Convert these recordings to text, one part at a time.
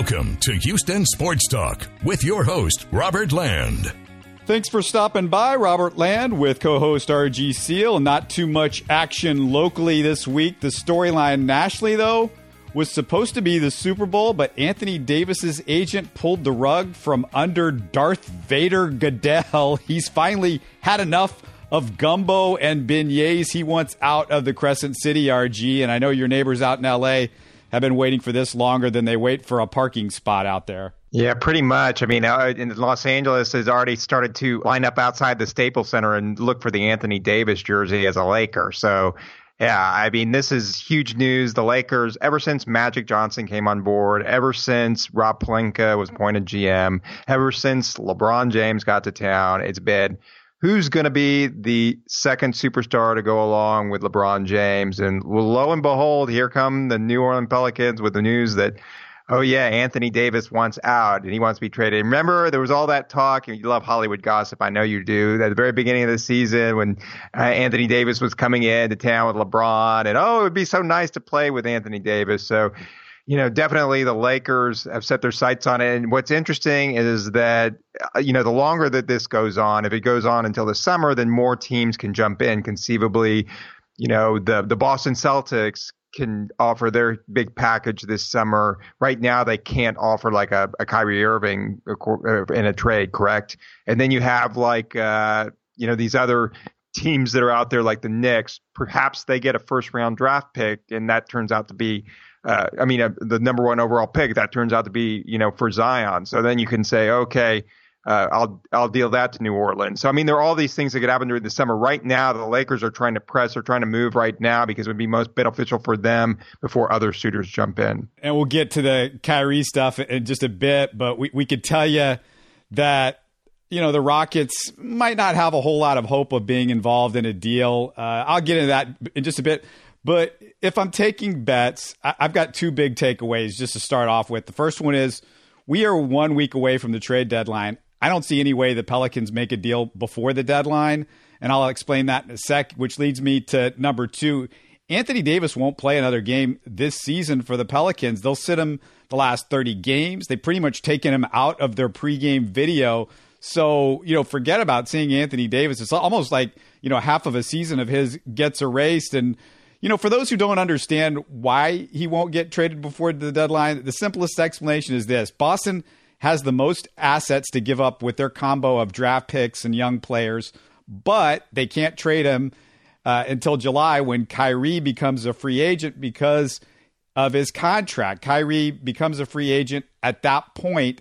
Welcome to Houston Sports Talk with your host, Robert Land. Thanks for stopping by, Robert Land, with co host RG Seal. Not too much action locally this week. The storyline nationally, though, was supposed to be the Super Bowl, but Anthony Davis's agent pulled the rug from under Darth Vader Goodell. He's finally had enough of gumbo and beignets. He wants out of the Crescent City RG, and I know your neighbors out in LA have been waiting for this longer than they wait for a parking spot out there. Yeah, pretty much. I mean, uh, in Los Angeles has already started to line up outside the Staples Center and look for the Anthony Davis jersey as a Laker. So, yeah, I mean, this is huge news. The Lakers, ever since Magic Johnson came on board, ever since Rob Pelinka was appointed GM, ever since LeBron James got to town, it's been who's going to be the second superstar to go along with LeBron James. And lo and behold, here come the New Orleans Pelicans with the news that, oh yeah, Anthony Davis wants out and he wants to be traded. remember, there was all that talk. And you love Hollywood gossip, I know you do. At the very beginning of the season, when uh, Anthony Davis was coming into town with LeBron, and oh, it'd be so nice to play with Anthony Davis. So you know, definitely the Lakers have set their sights on it. And what's interesting is that, uh, you know, the longer that this goes on, if it goes on until the summer, then more teams can jump in. Conceivably, you know, the, the Boston Celtics can offer their big package this summer. Right now, they can't offer like a, a Kyrie Irving uh, in a trade, correct? And then you have like, uh, you know, these other teams that are out there like the Knicks. Perhaps they get a first round draft pick, and that turns out to be uh, I mean, uh, the number one overall pick that turns out to be, you know, for Zion. So then you can say, okay, uh, I'll I'll deal that to New Orleans. So I mean, there are all these things that could happen during the summer. Right now, the Lakers are trying to press, they're trying to move right now because it would be most beneficial for them before other suitors jump in. And we'll get to the Kyrie stuff in just a bit, but we we could tell you that you know the Rockets might not have a whole lot of hope of being involved in a deal. Uh, I'll get into that in just a bit. But if I'm taking bets, I've got two big takeaways just to start off with. The first one is we are one week away from the trade deadline. I don't see any way the Pelicans make a deal before the deadline. And I'll explain that in a sec, which leads me to number two. Anthony Davis won't play another game this season for the Pelicans. They'll sit him the last 30 games. They've pretty much taken him out of their pregame video. So, you know, forget about seeing Anthony Davis. It's almost like, you know, half of a season of his gets erased. And you know, for those who don't understand why he won't get traded before the deadline, the simplest explanation is this Boston has the most assets to give up with their combo of draft picks and young players, but they can't trade him uh, until July when Kyrie becomes a free agent because of his contract. Kyrie becomes a free agent at that point.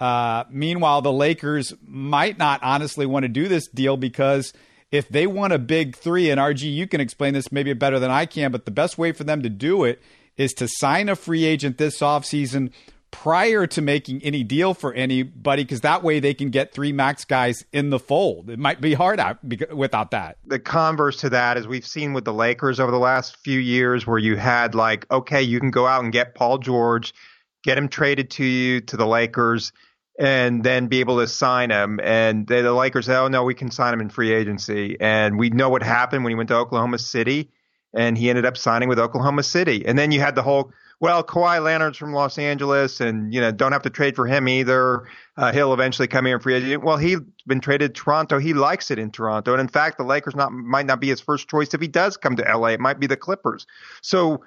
Uh, meanwhile, the Lakers might not honestly want to do this deal because if they want a big three, and RG, you can explain this maybe better than I can, but the best way for them to do it is to sign a free agent this offseason prior to making any deal for anybody because that way they can get three max guys in the fold. It might be hard out without that. The converse to that is we've seen with the Lakers over the last few years where you had like, okay, you can go out and get Paul George, get him traded to you to the Lakers and then be able to sign him. And the Lakers said, oh, no, we can sign him in free agency. And we know what happened when he went to Oklahoma City and he ended up signing with Oklahoma City. And then you had the whole, well, Kawhi Leonard's from Los Angeles and, you know, don't have to trade for him either. Uh, he'll eventually come here in free agency. Well, he's been traded to Toronto. He likes it in Toronto. And in fact, the Lakers not, might not be his first choice if he does come to LA. It might be the Clippers. So,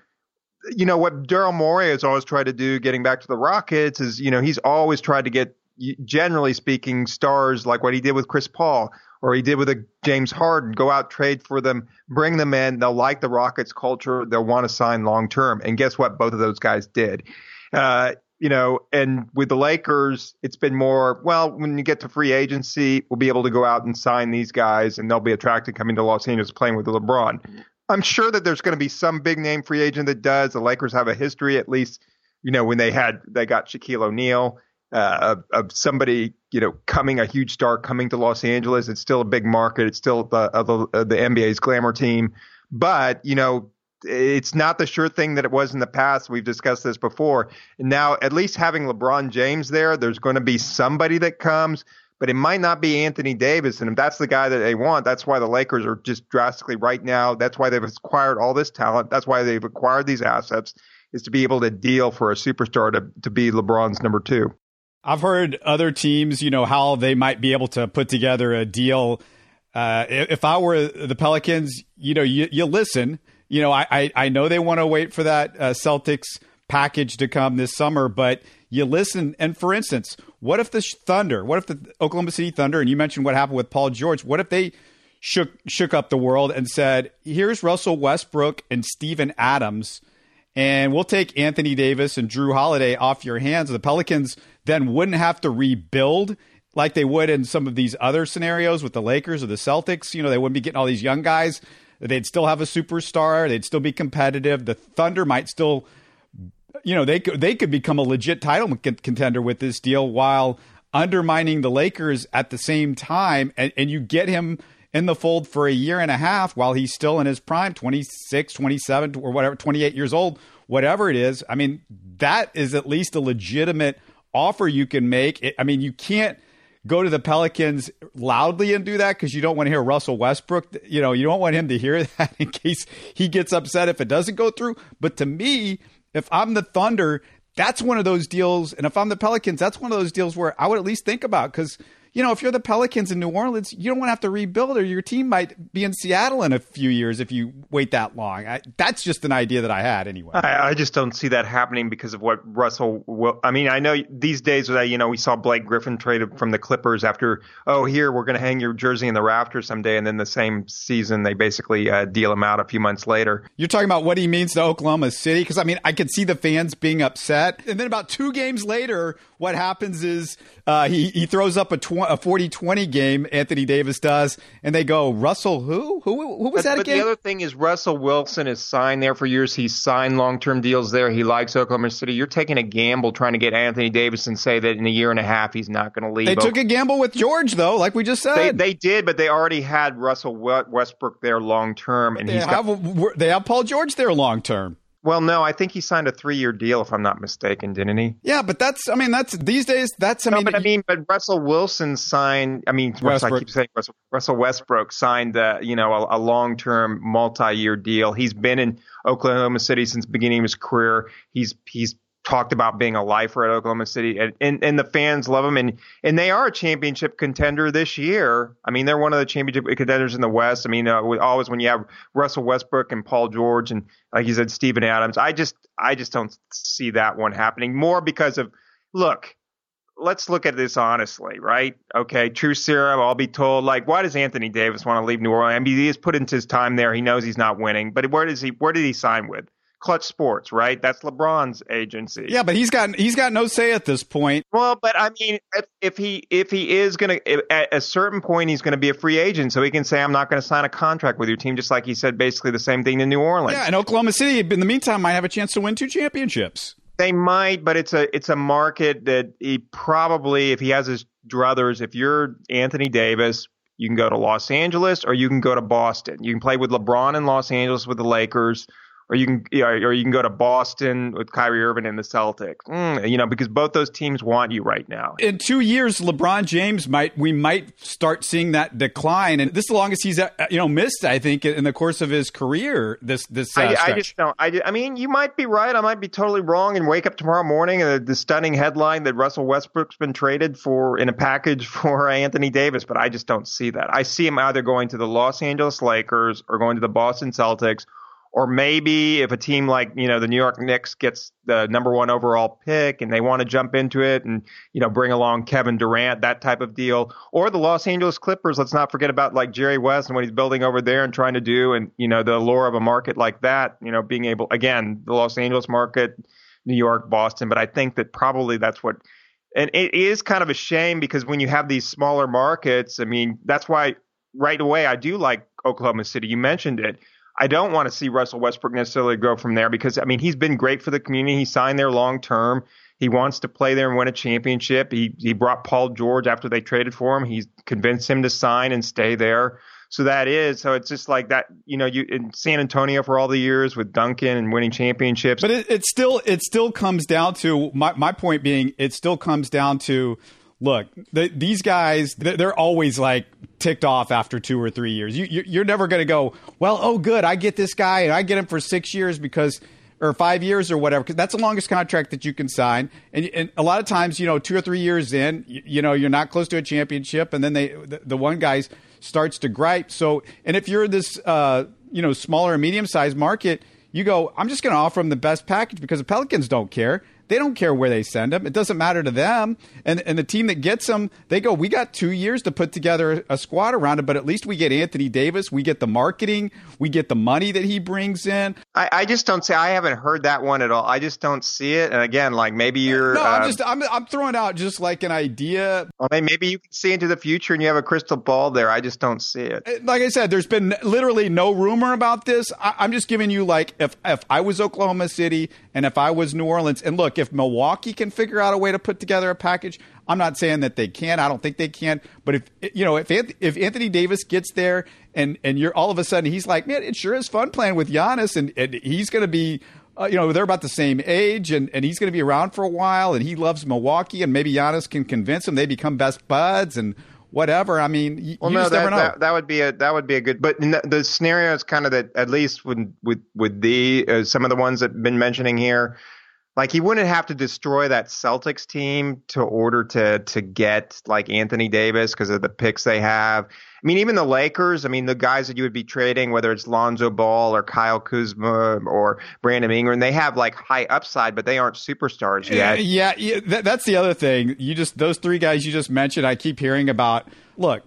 you know, what Daryl Morey has always tried to do, getting back to the Rockets, is, you know, he's always tried to get generally speaking, stars like what he did with Chris Paul or he did with a James Harden, go out, trade for them, bring them in. They'll like the Rockets culture. They'll want to sign long term. And guess what? Both of those guys did. Uh, you know, and with the Lakers, it's been more, well, when you get to free agency, we'll be able to go out and sign these guys and they'll be attracted coming to Los Angeles playing with LeBron. I'm sure that there's going to be some big name free agent that does. The Lakers have a history, at least, you know, when they had, they got Shaquille O'Neal uh, of, somebody, you know, coming a huge star coming to Los Angeles. It's still a big market. It's still the uh, the, uh, the NBA's glamour team, but you know, it's not the sure thing that it was in the past. We've discussed this before. Now, at least having LeBron James there, there's going to be somebody that comes, but it might not be Anthony Davis. And if that's the guy that they want, that's why the Lakers are just drastically right now. That's why they've acquired all this talent. That's why they've acquired these assets is to be able to deal for a superstar to, to be LeBron's number two. I've heard other teams, you know, how they might be able to put together a deal. Uh, if I were the Pelicans, you know, you, you listen. You know, I, I, I know they want to wait for that uh, Celtics package to come this summer, but you listen. And for instance, what if the Thunder, what if the Oklahoma City Thunder, and you mentioned what happened with Paul George, what if they shook shook up the world and said, "Here's Russell Westbrook and Steven Adams." And we'll take Anthony Davis and Jrue Holiday off your hands. The Pelicans then wouldn't have to rebuild like they would in some of these other scenarios with the Lakers or the Celtics. You know, they wouldn't be getting all these young guys. They'd still have a superstar. They'd still be competitive. The Thunder might still, you know, they could they could become a legit title contender with this deal while undermining the Lakers at the same time. And, and you get him in the fold for a year and a half while he's still in his prime 26 27 or whatever 28 years old whatever it is i mean that is at least a legitimate offer you can make i mean you can't go to the pelicans loudly and do that because you don't want to hear russell westbrook you know you don't want him to hear that in case he gets upset if it doesn't go through. But to me if i'm the thunder that's one of those deals and if i'm the pelicans that's one of those deals where i would at least think about because you know, if you're the Pelicans in New Orleans, you don't want to have to rebuild, or your team might be in Seattle in a few years if you wait that long. I, that's just an idea that I had anyway. I, I, just don't see that happening because of what Russell. Will, I mean, I know these days that you know we saw Blake Griffin traded from the Clippers after oh here we're going to hang your jersey in the rafters someday, and then the same season they basically uh, deal him out a few months later. You're talking about what he means to Oklahoma City because I mean I could see the fans being upset, and then about two games later, what happens is uh, he he throws up a tw- a 40-20 game. Anthony Davis does, and they go Russell who who who was but, that but again? the other thing is Russell Wilson is signed there for years. He's signed long term deals there. He likes Oklahoma City. You're taking a gamble trying to get Anthony Davis and say that in a year and a half he's not going to leave. They took a gamble with George though, like we just said. They, they did, but they already had Russell Westbrook there long term, and they he's have got, they have Paul George there long term. Well, no, I think he signed a three-year deal, if I'm not mistaken, didn't he? Yeah, but that's, I mean, that's these days. That's, I no, mean, but I mean, but Russell Wilson signed. I mean, Westbrook. I keep saying Russell, Russell Westbrook signed, uh, you know, a, a long-term, multi-year deal. He's been in Oklahoma City since the beginning of his career. He's he's talked about being a lifer at Oklahoma City, and, and, and the fans love him, and and they are a championship contender this year. I mean, they're one of the championship contenders in the West. I mean, uh, always when you have Russell Westbrook and Paul George, and like you said, Steven Adams, I just I just don't see that one happening. More because of look. Let's look at this honestly, right? Okay, true serum. I'll be told, like, why does Anthony Davis want to leave New Orleans? I mean, he has put into his time there. He knows he's not winning, but where does he? Where did he sign with? Clutch Sports, right? That's LeBron's agency. Yeah, but he's got he's got no say at this point. Well, but I mean, if, if he if he is going to at a certain point he's going to be a free agent, so he can say I'm not going to sign a contract with your team, just like he said basically the same thing to New Orleans. Yeah, and Oklahoma City in the meantime might have a chance to win two championships. They might, but it's a it's a market that he probably if he has his druthers, if you're Anthony Davis, you can go to Los Angeles or you can go to Boston. You can play with LeBron in Los Angeles with the Lakers or you can or you can go to Boston with Kyrie Irving and the Celtics. Mm, you know, because both those teams want you right now. In two years, LeBron James might we might start seeing that decline, and this is the longest he's uh, you know missed. I think in the course of his career. This this uh, I, I, just don't. I, I mean, you might be right. I might be totally wrong, and wake up tomorrow morning and the, the stunning headline that Russell Westbrook's been traded for in a package for Anthony Davis. But I just don't see that. I see him either going to the Los Angeles Lakers or going to the Boston Celtics or maybe if a team like you know the New York Knicks gets the number one overall pick and they want to jump into it and you know bring along Kevin Durant, that type of deal, or the Los Angeles Clippers. Let's not forget about like Jerry West and what he's building over there and trying to do, and you know the allure of a market like that. You know, being able again the Los Angeles market, New York, Boston, but I think that probably that's what. And it is kind of a shame because when you have these smaller markets, I mean, that's why right away I do like Oklahoma City. You mentioned it I don't want to see Russell Westbrook necessarily go from there because I mean he's been great for the community. He signed there long term. He wants to play there and win a championship. He he brought Paul George after they traded for him. He's convinced him to sign and stay there. So that is so it's just like that. You know, you in San Antonio for all the years with Duncan and winning championships. But it, it still it still comes down to my my point being it still comes down to look, the, these guys, they're always like ticked off after two or three years. You, you're never going to go, well, oh, good, I get this guy and I get him for six years because or five years or whatever, because that's the longest contract that you can sign. And, and a lot of times, you know, two or three years in, you, you know, you're not close to a championship, and then they the, the one guy starts to gripe. So, and if you're this, uh, you know, smaller and medium sized market, you go, I'm just going to offer them the best package because the Pelicans don't care. They don't care where they send them. It doesn't matter to them. And and the team that gets them, they go, we got two years to put together a squad around it, but at least we get Anthony Davis. We get the marketing. We get the money that he brings in. I, I just don't say I haven't heard that one at all. I just don't see it. And again, like maybe you're. No, I'm uh, just I'm I'm throwing out just like an idea. Maybe you can see into the future and you have a crystal ball there. I just don't see it. Like I said, there's been literally no rumor about this. I, I'm just giving you like if if I was Oklahoma City and if I was New Orleans, and look, if Milwaukee can figure out a way to put together a package, I'm not saying that they can. I don't think they can. But if you know, if if Anthony Davis gets there and and you're all of a sudden he's like, man, it sure is fun playing with Giannis, and, and he's going to be. Uh, you know, they're about the same age, and, and he's going to be around for a while, and he loves Milwaukee, and maybe Giannis can convince him they become best buds, and whatever. I mean, you, well, you no, that, that, that, would be a that would be a good. But the, the scenario is kind of that at least with with with the uh, some of the ones that have been mentioning here like he wouldn't have to destroy that Celtics team to order to to get like Anthony Davis because of the picks they have. I mean, even the Lakers. I mean, the guys that you would be trading, whether it's Lonzo Ball or Kyle Kuzma or Brandon Ingram, they have like high upside, but they aren't superstars yet. Yeah, yeah that, that's the other thing. You just those three guys you just mentioned. I keep hearing about. Look,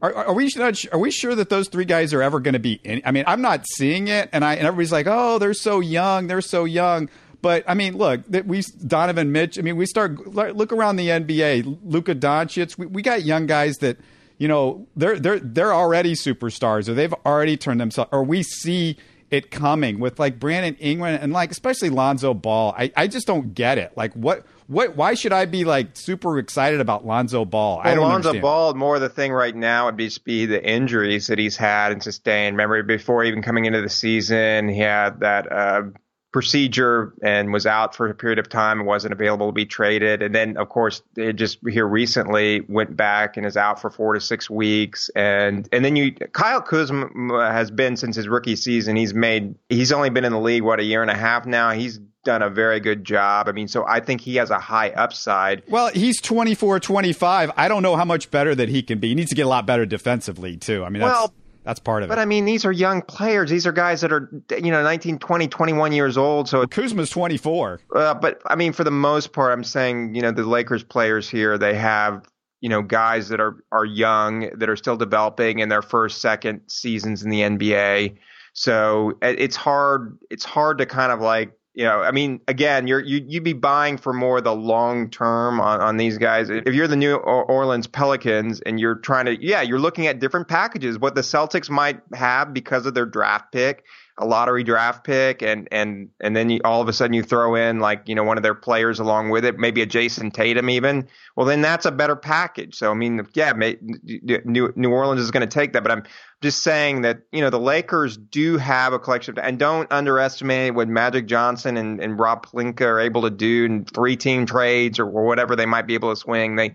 are, are, we not, are we sure that those three guys are ever going to be? In, I mean, I'm not seeing it, and I and everybody's like, oh, they're so young, they're so young. But I mean, look, that we Donovan Mitch. I mean, we start look around the NBA. Luka Doncic. We, we got young guys that you know they're they're they're already superstars, or they've already turned themselves. Or we see it coming with like Brandon Ingram and like especially Lonzo Ball. I, I just don't get it. Like what what why should I be like super excited about Lonzo Ball? Well, I don't Lonzo understand. Ball more the thing right now would be, be the injuries that he's had and sustained. Remember before even coming into the season, he had that uh, procedure and was out for a period of time and wasn't available to be traded. And then, of course, it just here recently went back and is out for four to six weeks. And and then you, Kyle Kuzma has been since his rookie season. He's made he's only been in the league what a year and a half now. He's done a very good job. I mean, so I think he has a high upside. Well, he's 24, 25. I don't know how much better that he can be. He needs to get a lot better defensively too. I mean, well that's part of but, it. But I mean, these are young players. These are guys that are, you know, 19, 20, 21 years old. So Kuzma's 24. Uh, but I mean, for the most part, I'm saying, you know, the Lakers players here, they have, you know, guys that are, are young, that are still developing in their first, second seasons in the NBA. So it's hard, it's hard to kind of like, you know, I mean, again, you're you you'd be buying for more the long term on, on these guys. If you're the New Orleans Pelicans and you're trying to, yeah, you're looking at different packages. What the Celtics might have because of their draft pick a lottery draft pick and and and then you, all of a sudden you throw in like you know one of their players along with it maybe a Jayson Tatum even well then that's a better package so I mean yeah New New Orleans is going to take that but I'm just saying that you know the Lakers do have a collection of, and don't underestimate what Magic Johnson and, and Rob Pelinka are able to do in three team trades or, or whatever they might be able to swing they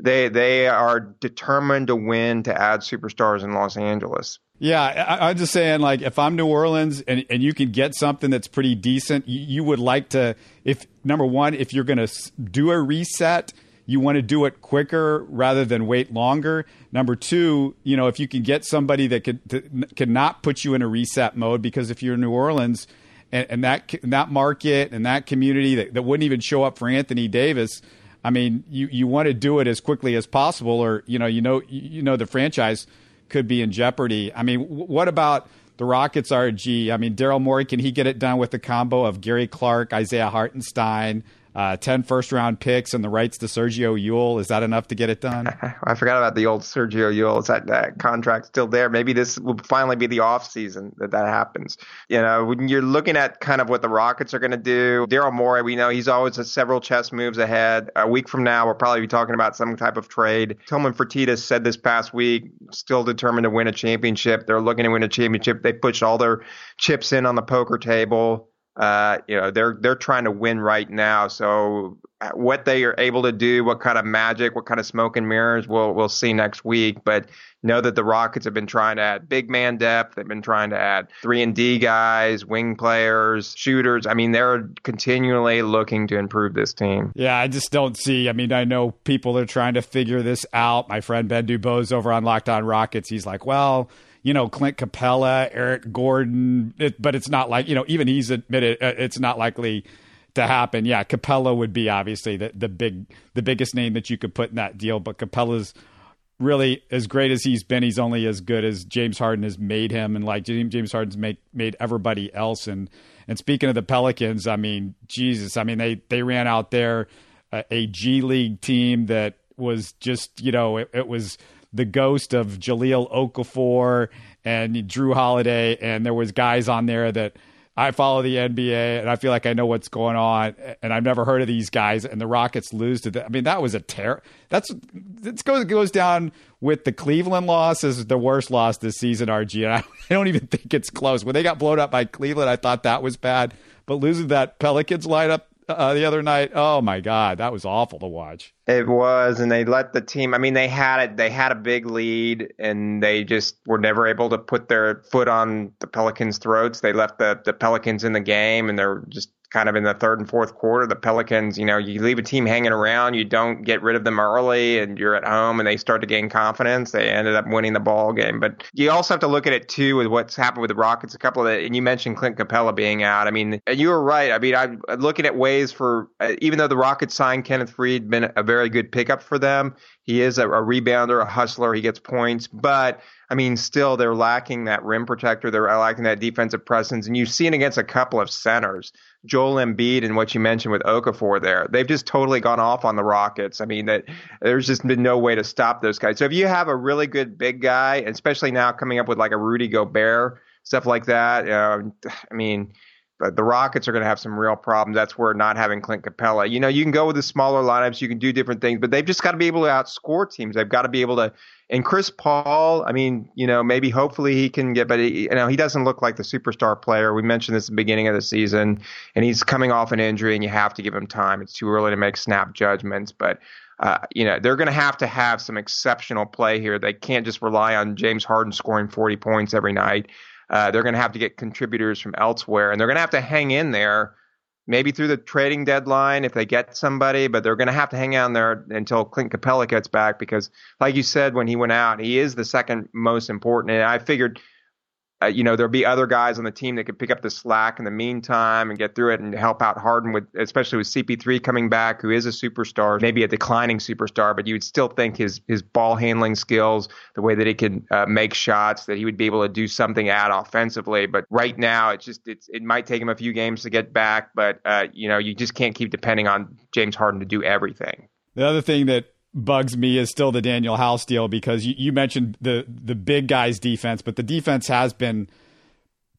they they are determined to win to add superstars in Los Angeles. Yeah, I, am just saying, like, if I'm New Orleans and, and you can get something that's pretty decent, you, you would like to, if number one, if you're going to do a reset, you want to do it quicker rather than wait longer. Number two, you know, if you can get somebody that could that cannot put you in a reset mode, because if you're in New Orleans and, and that and that market and that community that, that wouldn't even show up for Anthony Davis, I mean, you, you want to do it as quickly as possible, or you know, you know, you know, the franchise could be in jeopardy. I mean, what about the Rockets RG? I mean, Daryl Morey, can he get it done with the combo of Gary Clark, Isaiah Hartenstein, uh, 10 first round picks and the rights to Sergio Llull. Is that enough to get it done? I forgot about the old Sergio Llull. Is that, that contract still there? Maybe this will finally be the off season that that happens. You know, when you're looking at kind of what the Rockets are going to do, Daryl Morey, we know he's always several chess moves ahead. A week from now, we'll probably be talking about some type of trade. Tillman Fertitta said this past week, still determined to win a championship. They're looking to win a championship. They pushed all their chips in on the poker table. Uh, you know, they're they're trying to win right now. So what they are able to do, what kind of magic, what kind of smoke and mirrors, we'll we'll see next week. But know that the Rockets have been trying to add big man depth. They've been trying to add three and D guys, wing players, shooters. I mean, they're continually looking to improve this team. Yeah, I just don't see. I mean, I know people are trying to figure this out. My friend Ben Dubose over on Locked On Rockets, he's like, well you know, Clint Capela, Eric Gordon, it, but it's not like, you know, even he's admitted uh, it's not likely to happen. Yeah, Capela would be obviously the, the big the biggest name that you could put in that deal, but Capela's really as great as he's been, he's only as good as James Harden has made him, and like James Harden's made made everybody else. And and speaking of the Pelicans, I mean, Jesus, I mean they they ran out there uh, a G League team that was just you know it, it was the ghost of Jahlil Okafor and Jrue Holiday, and there was guys on there that I follow the NBA and I feel like I know what's going on, and I've never heard of these guys. And the Rockets lose to them. I mean, that was a tear. That's it goes goes down with the Cleveland loss as the worst loss this season. RG, and I, I don't even think it's close. When they got blown up by Cleveland, I thought that was bad, but losing that Pelicans lineup uh, the other night. Oh my God, that was awful to watch. It was, and they let the team. I mean, they had it. They had a big lead, and they just were never able to put their foot on the Pelicans' throats. They left the the Pelicans in the game, and they're just kind of in the third and fourth quarter. The Pelicans, you know, you leave a team hanging around, you don't get rid of them early, and you're at home, and they start to gain confidence. They ended up winning the ball game. But you also have to look at it too with what's happened with the Rockets. A couple of, the, and you mentioned Clint Capela being out. I mean, you were right. I mean, I'm looking at ways for, uh, even though the Rockets signed Kenneth Faried, been a very good pickup for them. He is a, a rebounder, a hustler. He gets points, but I mean, still they're lacking that rim protector. They're lacking that defensive presence, and you've seen against a couple of centers, Joel Embiid and what you mentioned with Okafor. There, they've just totally gone off on the Rockets. I mean, that there's just been no way to stop those guys. So if you have a really good big guy, especially now coming up with like a Rudy Gobert, stuff like that, uh, I mean the Rockets are going to have some real problems. That's where not having Clint Capela. You know, you can go with the smaller lineups, you can do different things, but they've just got to be able to outscore teams. They've got to be able to. And Chris Paul, I mean, you know, maybe hopefully he can get, but he, you know, he doesn't look like the superstar player. We mentioned this at the beginning of the season, and he's coming off an injury, and you have to give him time. It's too early to make snap judgments, but. Uh, you know, they're going to have to have some exceptional play here. They can't just rely on James Harden scoring 40 points every night. Uh, they're going to have to get contributors from elsewhere, and they're going to have to hang in there. Maybe through the trading deadline if they get somebody, but they're going to have to hang out there until Clint Capela gets back because, like you said when he went out, he is the second most important. And I figured uh, you know, there'll be other guys on the team that could pick up the slack in the meantime and get through it and help out Harden with, especially with CP3 coming back, who is a superstar, maybe a declining superstar, but you would still think his his ball handling skills, the way that he can uh, make shots, that he would be able to do something at offensively. But right now, it's just it's it might take him a few games to get back, but uh, you know, you just can't keep depending on James Harden to do everything. The other thing that bugs me is still the Danuel House deal because you, you mentioned the the big guys defense, but the defense has been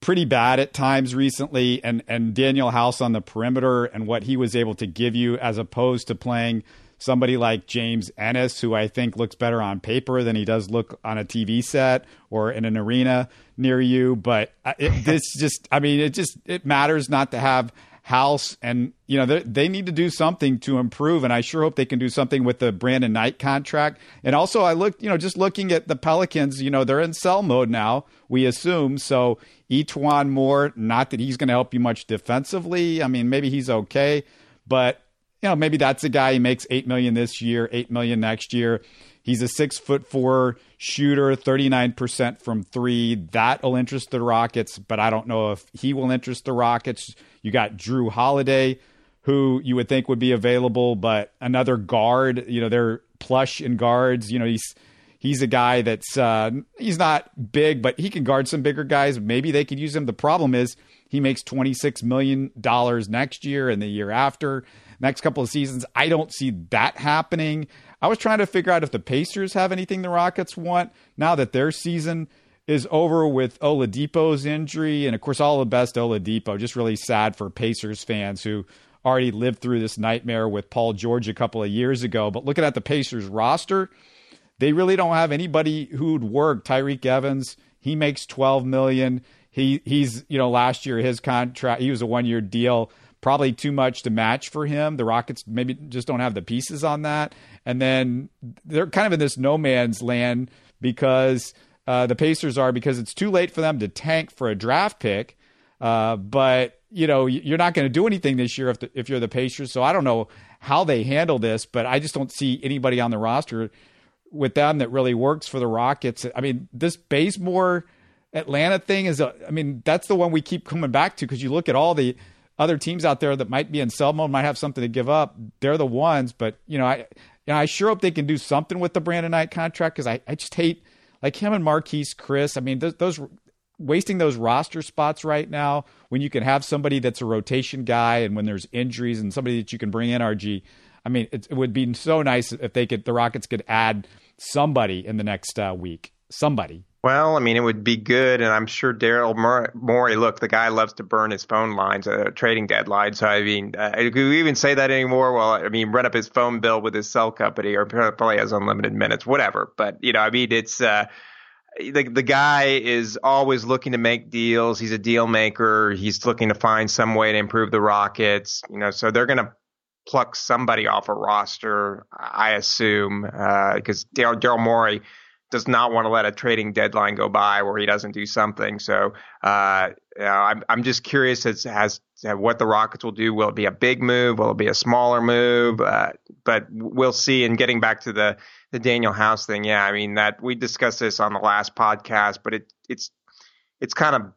pretty bad at times recently. And and Danuel House on the perimeter and what he was able to give you as opposed to playing somebody like James Ennis who I think looks better on paper than he does look on a TV set or in an arena near you. But uh, it, this just I mean it just it matters not to have House, and you know they need to do something to improve. And I sure hope they can do something with the Brandon Knight contract. And also, I looked, you know, just looking at the Pelicans, you know, they're in sell mode now. We assume so. E'Twaun Moore, not that he's going to help you much defensively. I mean, maybe he's okay, but you know, maybe that's a guy who makes eight million this year, eight million next year. He's a six foot four shooter, 39% from three. That'll interest the Rockets, but I don't know if he will interest the Rockets. You got Jrue Holiday, who you would think would be available, but another guard, you know, they're plush in guards. You know, he's he's a guy that's uh, he's not big, but he can guard some bigger guys. Maybe they could use him. The problem is he makes twenty six million dollars next year and the year after. Next couple of seasons, I don't see that happening. I was trying to figure out if the Pacers have anything the Rockets want now that their season is over with Oladipo's injury. And of course, all the best Oladipo. Just really sad for Pacers fans who already lived through this nightmare with Paul George a couple of years ago. But looking at the Pacers roster, they really don't have anybody who'd work. Tyreke Evans, he makes 12 million. He he's you know last year his contract he was a one year deal probably too much to match for him. The Rockets maybe just don't have the pieces on that, and then they're kind of in this no man's land because uh, the Pacers are because it's too late for them to tank for a draft pick. Uh, but you know you're not going to do anything this year if the, if you're the Pacers. So I don't know how they handle this, but I just don't see anybody on the roster with them that really works for the Rockets. I mean, this Bazemore Atlanta thing is, a, I mean, that's the one we keep coming back to because you look at all the other teams out there that might be in sell mode, might have something to give up. They're the ones, but you know, I, you know, I sure hope they can do something with the Brandon Knight contract because I, I just hate like him and Marquese Chriss. I mean, those, those wasting those roster spots right now when you can have somebody that's a rotation guy and when there's injuries and somebody that you can bring in RG. I mean, it, it would be so nice if they could, the Rockets could add somebody in the next uh, week. Somebody. Well, I mean, it would be good, and I'm sure Daryl Morey. Look, the guy loves to burn his phone lines a trading deadline. So, I mean, uh, could we even say that anymore? Well, I mean, run up his phone bill with his cell company, or probably has unlimited minutes, whatever. But you know, I mean, it's uh, the the guy is always looking to make deals. He's a deal maker. He's looking to find some way to improve the Rockets. You know, so they're going to pluck somebody off a roster, I assume, because uh, Daryl Morey does not want to let a trading deadline go by where he doesn't do something. So uh, you know, I'm I'm just curious as as what the Rockets will do. Will it be a big move? Will it be a smaller move? Uh, but we'll see. And getting back to the the Danuel House thing, yeah, I mean that we discussed this on the last podcast, but it it's it's kind of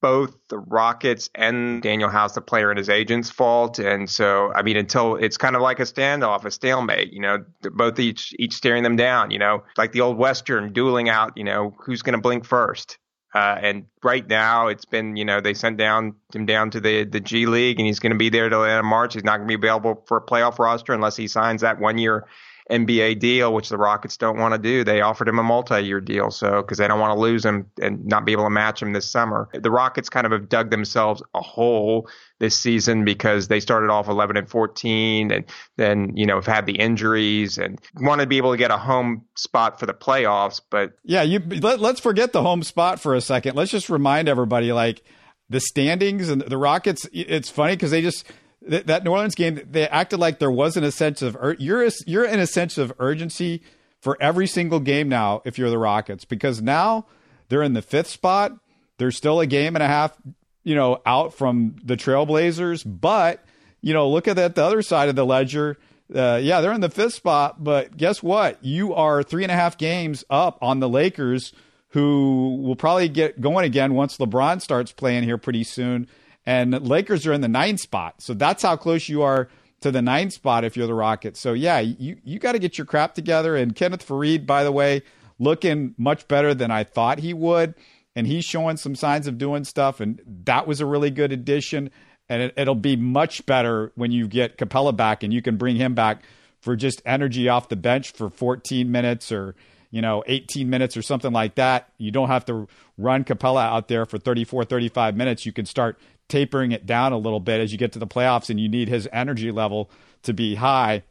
both the Rockets and Danuel House, the player and his agent's fault. And so, I mean, until it's kind of like a standoff, a stalemate, you know, both each, each staring them down, you know, like the old Western dueling out, you know, who's going to blink first. Uh, and right now it's been, you know, they sent down him down to the, the G League and he's going to be there till the end of March. He's not going to be available for a playoff roster unless he signs that one year NBA deal, which the Rockets don't want to do. They offered him a multi-year deal, so because they don't want to lose him and not be able to match him this summer. The Rockets kind of have dug themselves a hole this season because they started off 11 and 14, and then you know have had the injuries and want to be able to get a home spot for the playoffs. But yeah, you let, let's forget the home spot for a second. Let's just remind everybody like the standings and the Rockets. It's funny because they just th- that New Orleans game, they acted like there wasn't a sense of ur- you're a, you're in a sense of urgency for every single game now if you're the Rockets because now they're in the fifth spot. They're still a game and a half, you know, out from the Trailblazers, but you know, look at that the other side of the ledger. Uh, yeah, they're in the fifth spot, but guess what? You are three and a half games up on the Lakers, who will probably get going again once LeBron starts playing here pretty soon and Lakers are in the ninth spot. So that's how close you are to the ninth spot if you're the Rockets. So yeah, you you got to get your crap together. And Kenneth Faried, by the way, looking much better than I thought he would, and he's showing some signs of doing stuff. And that was a really good addition. And it, it'll be much better when you get Capela back and you can bring him back for just energy off the bench for 14 minutes or you know 18 minutes or something like that you don't have to run capela out there for 34 35 minutes you can start tapering it down a little bit as you get to the playoffs and you need his energy level to be high.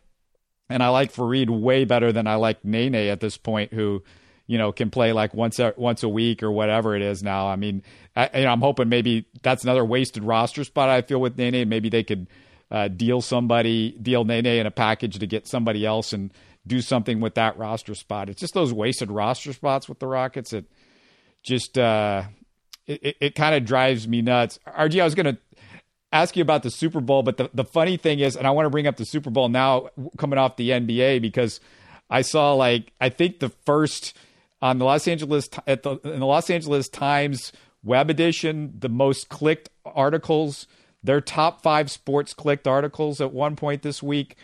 And I like Faried way better than I like Nene at this point, who, you know, can play like once a, once a week or whatever it is now. I mean, I, you know, I'm hoping maybe that's another wasted roster spot I feel with Nene. Maybe they could uh, deal somebody, deal Nene in a package to get somebody else and do something with that roster spot. It's just those wasted roster spots with the Rockets that just uh, it, it kind of drives me nuts. RG, I was going to ask you about the Super Bowl, but the, the funny thing is, and I want to bring up the Super Bowl now coming off the NBA because I saw like I think the first on the Los Angeles at the in the Los Angeles Times web edition, the most clicked articles, their top five sports clicked articles at one point this week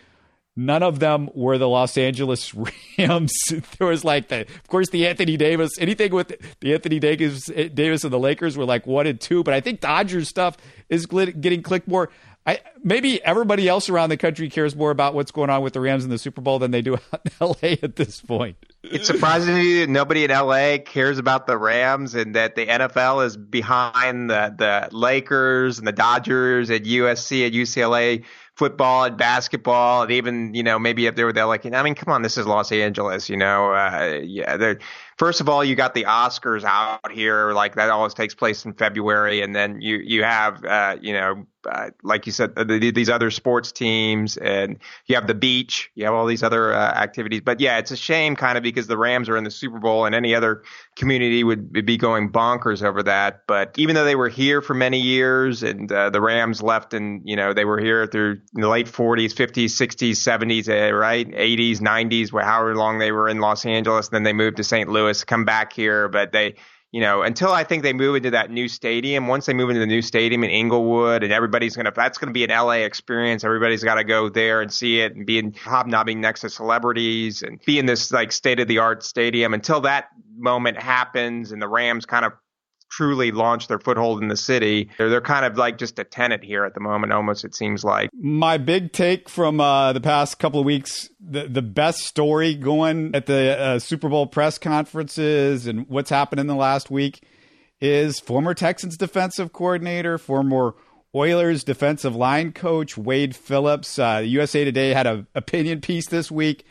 None of them were the Los Angeles Rams. there was like the, of course, the Anthony Davis. Anything with the Anthony Davis, Davis and the Lakers were like one and two. But I think Dodgers stuff is getting clicked more. I maybe everybody else around the country cares more about what's going on with the Rams in the Super Bowl than they do out in LA at this point. It's surprising to me that nobody in LA cares about the Rams and that the NFL is behind the the Lakers and the Dodgers and USC and UCLA football and basketball and even you know maybe up there with that like I mean, come on, this is Los Angeles, you know. Uh, yeah, first of all, you got the Oscars out here, like that always takes place in February, and then you you have uh, you know uh, like you said, the, these other sports teams, and you have the beach, you have all these other uh, activities. But yeah, it's a shame kind of because the Rams are in the Super Bowl, and any other community would be going bonkers over that. But even though they were here for many years, and uh, the Rams left, and you know they were here through the late 40s, 50s, 60s, 70s, right, 80s, 90s, however long they were in Los Angeles, then they moved to St. Louis, come back here, but they you know, until I think they move into that new stadium, once they move into the new stadium in Inglewood and everybody's going to, that's going to be an LA experience. Everybody's got to go there and see it and be in, hobnobbing next to celebrities and be in this like state of the art stadium until that moment happens and the Rams kind of truly launched their foothold in the city. They're, they're kind of like just a tenant here at the moment, almost, it seems like. My big take from uh, the past couple of weeks the, the best story going at the uh, Super Bowl press conferences and what's happened in the last week is former Texans defensive coordinator, former Oilers defensive line coach Wade Phillips. Uh, USA Today had an opinion piece this week.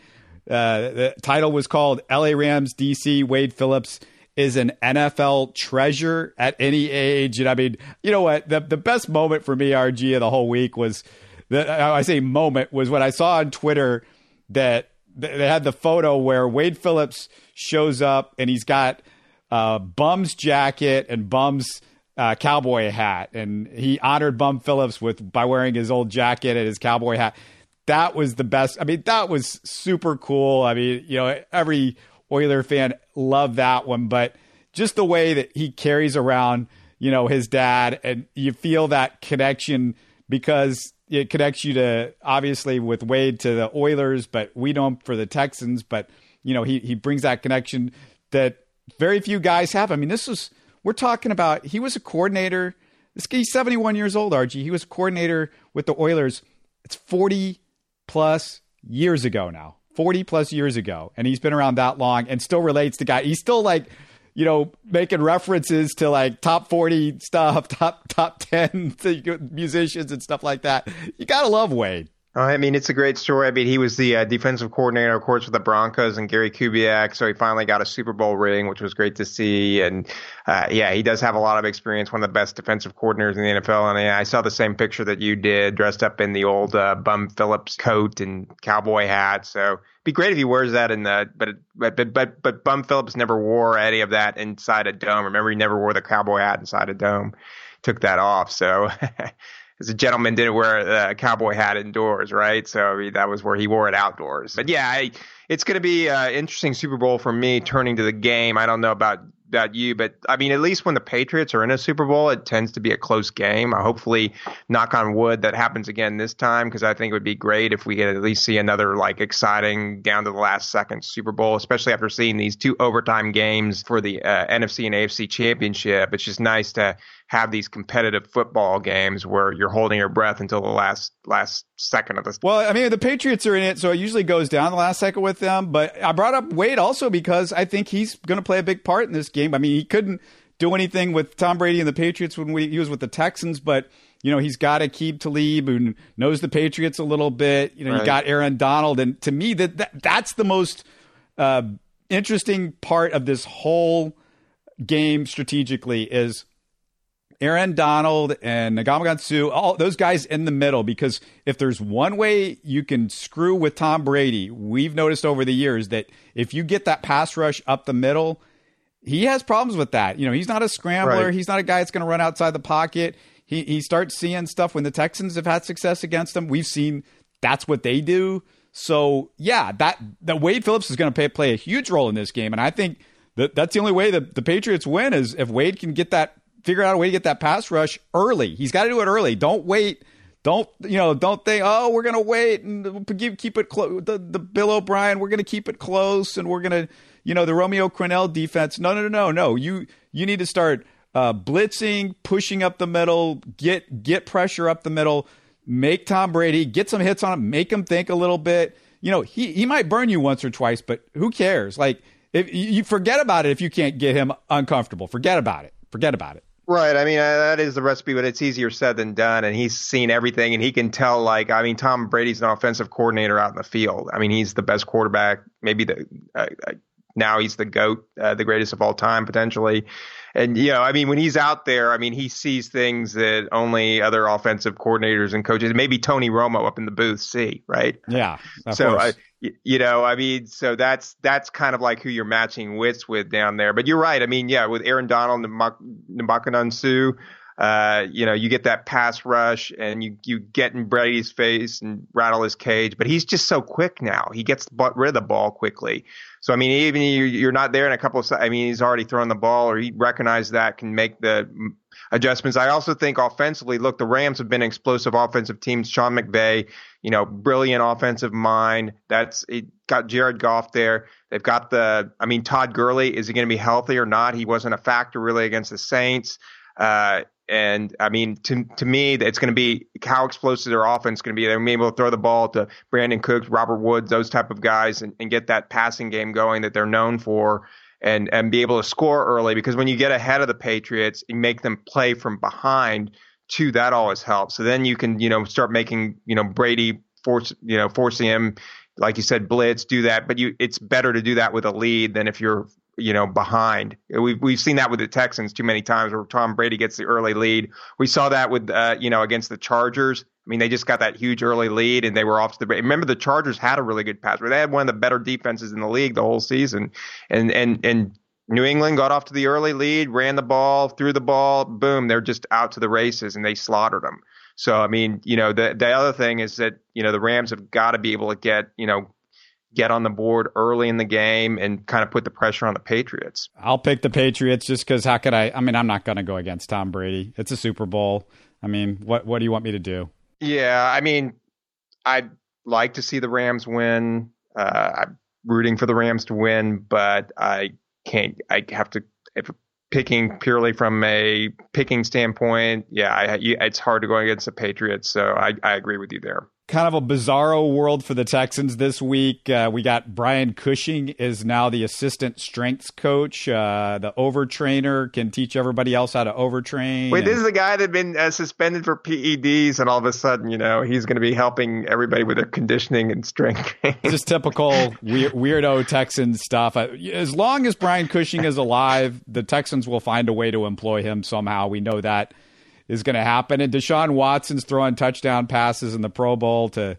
Uh, the title was called LA Rams DC Wade Phillips is an NFL treasure at any age. And I mean, you know what? The the best moment for me, RG, of the whole week was the I say moment was when I saw on Twitter that they had the photo where Wade Phillips shows up and he's got uh, Bum's jacket and Bum's uh, cowboy hat, and he honored Bum Phillips with by wearing his old jacket and his cowboy hat. That was the best. I mean, that was super cool. I mean, you know, every Oiler fan love that one, but just the way that he carries around, you know, his dad, and you feel that connection because it connects you to obviously with Wade to the Oilers, but we know him for the Texans. But you know, he he brings that connection that very few guys have. I mean, this was we're talking about. He was a coordinator. This guy's 71 years old, RG. He was a coordinator with the Oilers. It's 40 plus years ago now. 40 plus years ago. And he's been around that long and still relates to guy. He's still like, you know, making references to like top 40 stuff, top top 10 musicians and stuff like that. You got to love Wade. I mean, it's a great story. I mean, he was the uh, defensive coordinator, of course, with the Broncos and Gary Kubiak. So he finally got a Super Bowl ring, which was great to see. And uh, yeah, he does have a lot of experience. One of the best defensive coordinators in the NFL. And I saw the same picture that you did, dressed up in the old uh, Bum Phillips coat and cowboy hat. So be great if he wears that in the. But but but but Bum Phillips never wore any of that inside a dome. Remember, he never wore the cowboy hat inside a dome. Took that off. So. because a gentleman didn't wear a cowboy hat indoors, right? So I mean, that was where he wore it outdoors. But yeah, I, it's going to be an interesting Super Bowl for me turning to the game. I don't know about about you, but I mean, at least when the Patriots are in a Super Bowl, it tends to be a close game. Uh, hopefully, knock on wood, that happens again this time because I think it would be great if we could at least see another like exciting down to the last second Super Bowl, especially after seeing these two overtime games for the uh, NFC and AFC championship. It's just nice to have these competitive football games where you're holding your breath until the last last second of this. Well, I mean, the Patriots are in it, so it usually goes down the last second with them. But I brought up Wade also because I think he's going to play a big part in this game. I mean, he couldn't do anything with Tom Brady and the Patriots when we, he was with the Texans, but you know he's got Aqib Talib who knows the Patriots a little bit. You know, right. you got Aaron Donald, and to me that, that that's the most uh, interesting part of this whole game strategically is Aaron Donald and Suh, all those guys in the middle, because if there's one way you can screw with Tom Brady, we've noticed over the years that if you get that pass rush up the middle, he has problems with that. You know, he's not a scrambler. Right. He's not a guy that's going to run outside the pocket. He he starts seeing stuff when the Texans have had success against him. We've seen that's what they do. So yeah, that that Wade Phillips is going to play, play a huge role in this game, and I think that that's the only way that the Patriots win is if Wade can get that figure out a way to get that pass rush early. He's got to do it early. Don't wait. Don't you know? Don't think, oh, we're gonna wait and keep it close. The, the Bill O'Brien, we're gonna keep it close, and we're gonna, you know, the Romeo Crennel defense. No, no, no, no, no. You you need to start uh, blitzing, pushing up the middle, get get pressure up the middle, make Tom Brady get some hits on him, make him think a little bit. You know, he he might burn you once or twice, but who cares? Like, if you forget about it if you can't get him uncomfortable, forget about it. Forget about it. Right. I mean, that is the recipe, but it's easier said than done. And he's seen everything, and he can tell. Like, I mean, Tom Brady's an offensive coordinator out in the field. I mean, he's the best quarterback, maybe the uh, uh now he's the goat, uh, the greatest of all time potentially. And you know, I mean, when he's out there, I mean, he sees things that only other offensive coordinators and coaches, maybe Tony Romo up in the booth, see, right? Yeah. so, uh, I, you know, I mean, so that's that's kind of like who you're matching wits with down there. But you're right. I mean, yeah, with Aaron Donald and Suh, uh, you know, you get that pass rush and you, you get in Brady's face and rattle his cage, but he's just so quick now. He gets rid of the ball quickly. So, I mean, even you're not there in a couple of, I mean, he's already thrown the ball or he recognized that can make the adjustments. I also think offensively, look, the Rams have been explosive offensive teams. Sean McVay, you know, brilliant offensive mind. That's it got Jared Goff there. They've got the, I mean, Todd Gurley, is he going to be healthy or not? He wasn't a factor really against the Saints. Uh, and I mean, to to me, it's going to be how explosive their offense is going to be. They're going to be able to throw the ball to Brandin Cooks, Robert Woods, those type of guys, and, and get that passing game going that they're known for, and and be able to score early. Because when you get ahead of the Patriots, you make them play from behind. Too, that always helps. So then you can you know start making you know Brady force you know forcing him like you said, blitz, do that. But you, it's better to do that with a lead than if you're you know, behind. We've we've seen that with the Texans too many times where Tom Brady gets the early lead. We saw that with uh, you know against the Chargers. I mean, they just got that huge early lead and they were off to the. Remember, the Chargers had a really good pass. Where they had one of the better defenses in the league the whole season, and and and New England got off to the early lead, ran the ball, threw the ball, boom, they're just out to the races and they slaughtered them. So I mean, you know, the the other thing is that you know the Rams have got to be able to get you know get on the board early in the game and kind of put the pressure on the Patriots. I'll pick the Patriots just because how could I? I mean, I'm not going to go against Tom Brady. It's a Super Bowl. I mean, what what do you want me to do? Yeah, I mean, I'd like to see the Rams win. Uh, I'm rooting for the Rams to win, but I can't. I have to. If picking purely from a picking standpoint, yeah, I, it's hard to go against the Patriots. So I, I agree with you there kind of a bizarro world for the Texans this week. Uh, we got Brian Cushing is now the assistant strengths coach. Uh, the overtrainer can teach everybody else how to overtrain. Wait, and, this is the guy that had been uh, suspended for PEDs, and all of a sudden, you know, he's going to be helping everybody with their conditioning and strength Just typical weird, weirdo Texan stuff. Uh, as long as Brian Cushing is alive, the Texans will find a way to employ him somehow. We know that is going to happen. And Deshaun Watson's throwing touchdown passes in the Pro Bowl to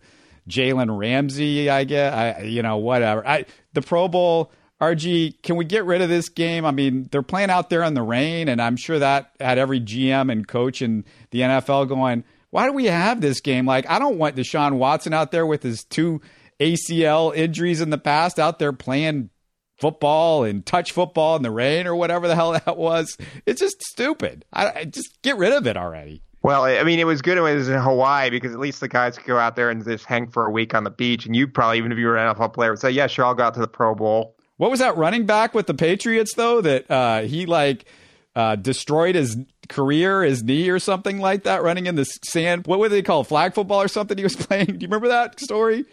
Jalen Ramsey. I get, I you know whatever. I the Pro Bowl. RG, can we get rid of this game? I mean, they're playing out there in the rain, and I'm sure that had every GM and coach in the NFL going, why do we have this game? Like, I don't want Deshaun Watson out there with his two ACL injuries in the past out there playing football and touch football in the rain or whatever the hell that was. It's just stupid. I, I just get rid of it already. Well, I mean, it was good when it was in Hawaii because at least the guys could go out there and just hang for a week on the beach. And you probably, even if you were an NFL player, would say, "Yeah, sure, I'll go out to the Pro Bowl." What was that running back with the Patriots though? That uh, he like uh, destroyed his career, his knee or something like that, running in the sand. What would they call flag football or something? He was playing. Do you remember that story?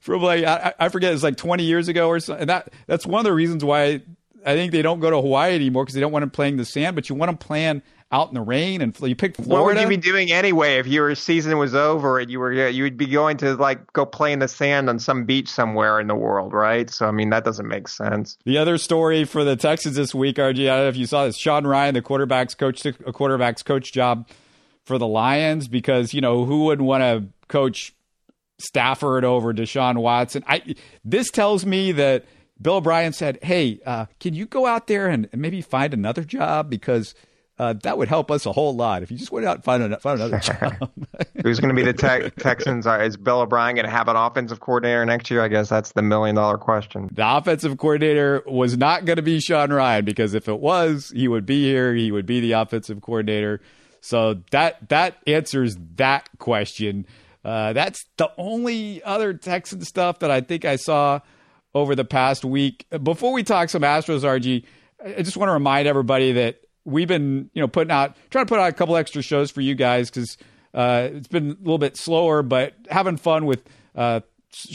From like I, I forget it's like 20 years ago or something. And that that's one of the reasons why I think they don't go to Hawaii anymore because they don't want them playing the sand, but you want them playing out in the rain and you pick Florida. What would you be doing anyway if your season was over and you were you would be going to like go play in the sand on some beach somewhere in the world, right? So I mean that doesn't make sense. The other story for the Texans this week, RG, I don't know if you saw this. Sean Ryan, the quarterbacks coach, took a quarterbacks coach job for the Lions because you know who wouldn't want to coach Stafford over Deshaun Watson. I this tells me that Bill O'Brien said, "Hey, uh, can you go out there and, and maybe find another job because." Uh, that would help us a whole lot if you just went out and find, an, find another job. Who's going to be the te- Texans? Uh, is Bill O'Brien going to have an offensive coordinator next year? I guess that's the million dollar question. The offensive coordinator was not going to be Sean Ryan because if it was, he would be here. He would be the offensive coordinator. So that that answers that question. Uh, that's the only other Texan stuff that I think I saw over the past week. Before we talk some Astros, RG, I just want to remind everybody that we've been, you know, putting out, trying to put out a couple extra shows for you guys because uh, it's been a little bit slower, but having fun with, uh,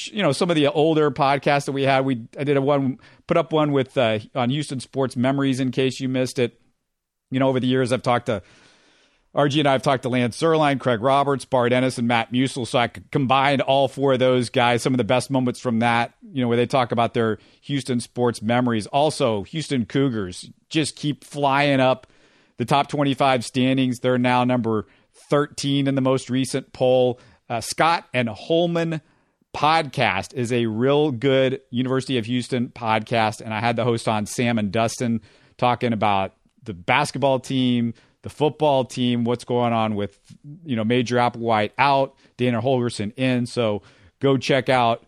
you know, some of the older podcasts that we had. We I did a one, put up one with uh, on Houston Sports Memories in case you missed it. You know, over the years I've talked to RG and I have talked to Lance Zierlein, Craig Roberts, Bart Ennis, and Matt Musil. So I combined all four of those guys, some of the best moments from that you know, where they talk about their Houston sports memories. Also, Houston Cougars just keep flying up the top 25 standings. They're now number 13 in the most recent poll. Uh, Scott and Holman podcast is a real good University of Houston podcast. And I had the host on, Sam and Dustin, talking about the basketball team, the football team, what's going on with, you know, Major Applewhite out, Dana Holgorsen in. So go check out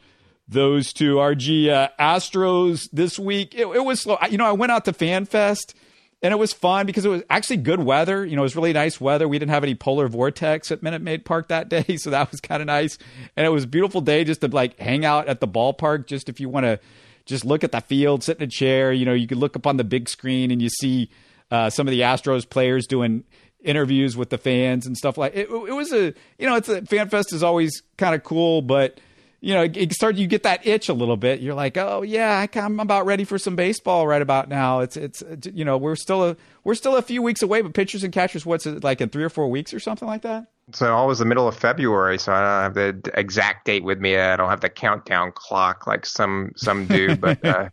those two. RG uh, Astros this week. It, it was slow. You know, I went out to FanFest and it was fun because it was actually good weather. You know, it was really nice weather. We didn't have any polar vortex at Minute Maid Park that day, so that was kind of nice. And it was a beautiful day just to like hang out at the ballpark. Just if you want to just look at the field, sit in a chair. You know, you could look up on the big screen and you see uh, some of the Astros players doing interviews with the fans and stuff like it. It was a you know, it's a fan fest is always kind of cool, but you know, it starts you get that itch a little bit. You're like, oh yeah, I'm about ready for some baseball right about now. It's it's you know, we're still a we're still a few weeks away, but pitchers and catchers, what's it like in three or four weeks or something like that? So always the middle of February, so I don't have the exact date with me. I don't have the countdown clock like some some do, but. Uh,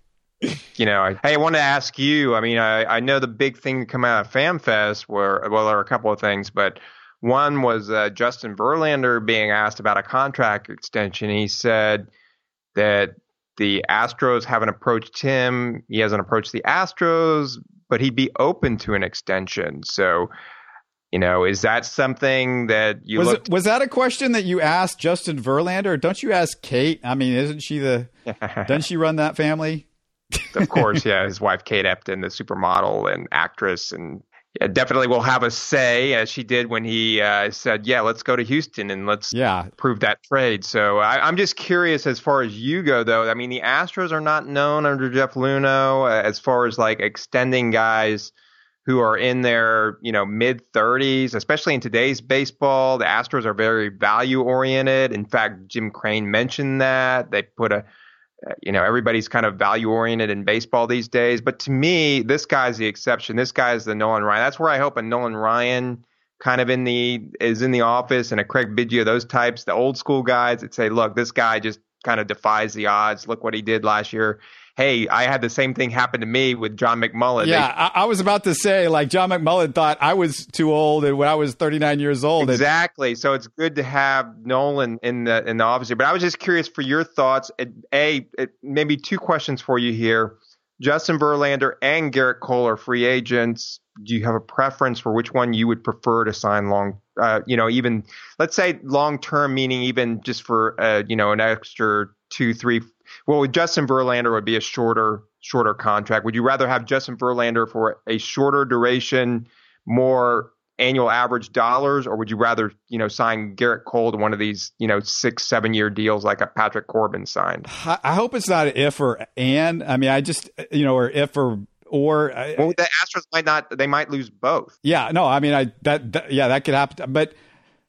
you know, I, hey, I want to ask you. I mean, I, I know the big thing to come out of FanFest were well, there are a couple of things, but one was uh, Justin Verlander being asked about a contract extension. He said that the Astros haven't approached him. He hasn't approached the Astros, but he'd be open to an extension. So, you know, is that something that you was? Looked- it, was that a question that you asked Justin Verlander? Don't you ask Kate? I mean, isn't she the? doesn't she run that family? Of course, yeah. His wife Kate Upton, the supermodel and actress, and yeah, definitely will have a say as she did when he uh, said, "Yeah, let's go to Houston and let's yeah prove that trade." So I, am just curious as far as you go, though. I mean, the Astros are not known under Jeff Luhnow uh, as far as like extending guys who are in their you know mid 30s, especially in today's baseball. The Astros are very value oriented. In fact, Jim Crane mentioned that they put a Uh, you know, everybody's kind of value oriented in baseball these days. But to me, this guy's the exception. This guy is the Nolan Ryan. That's where I hope a Nolan Ryan kind of in the is in the office and a Craig Biggio, those types, the old school guys that say, look, this guy just kind of defies the odds. Look what he did last year hey, I had the same thing happen to me with John McMullen. Yeah, they, I, I, was about to say, like, John McMullen thought I was too old and when I was 39 years old. Exactly. so it's good to have Nolan in the in the office here. But I was just curious for your thoughts. A, maybe two questions for you here. Justin Verlander and Gerrit Cole are free agents. Do you have a preference for which one you would prefer to sign long? Uh, you know, even let's say long term, meaning even just for uh, you know an extra two, three, well, with Justin Verlander would be a shorter shorter contract. Would you rather have Justin Verlander for a shorter duration, more annual average dollars, or would you rather you know sign Gerrit Cole to one of these you know six seven year deals like a Patrick Corbin signed? I hope it's not an if or and. I mean, I just you know or if or or well, the Astros might not. They might lose both. Yeah, no, I mean, I that, that yeah, that could happen, but.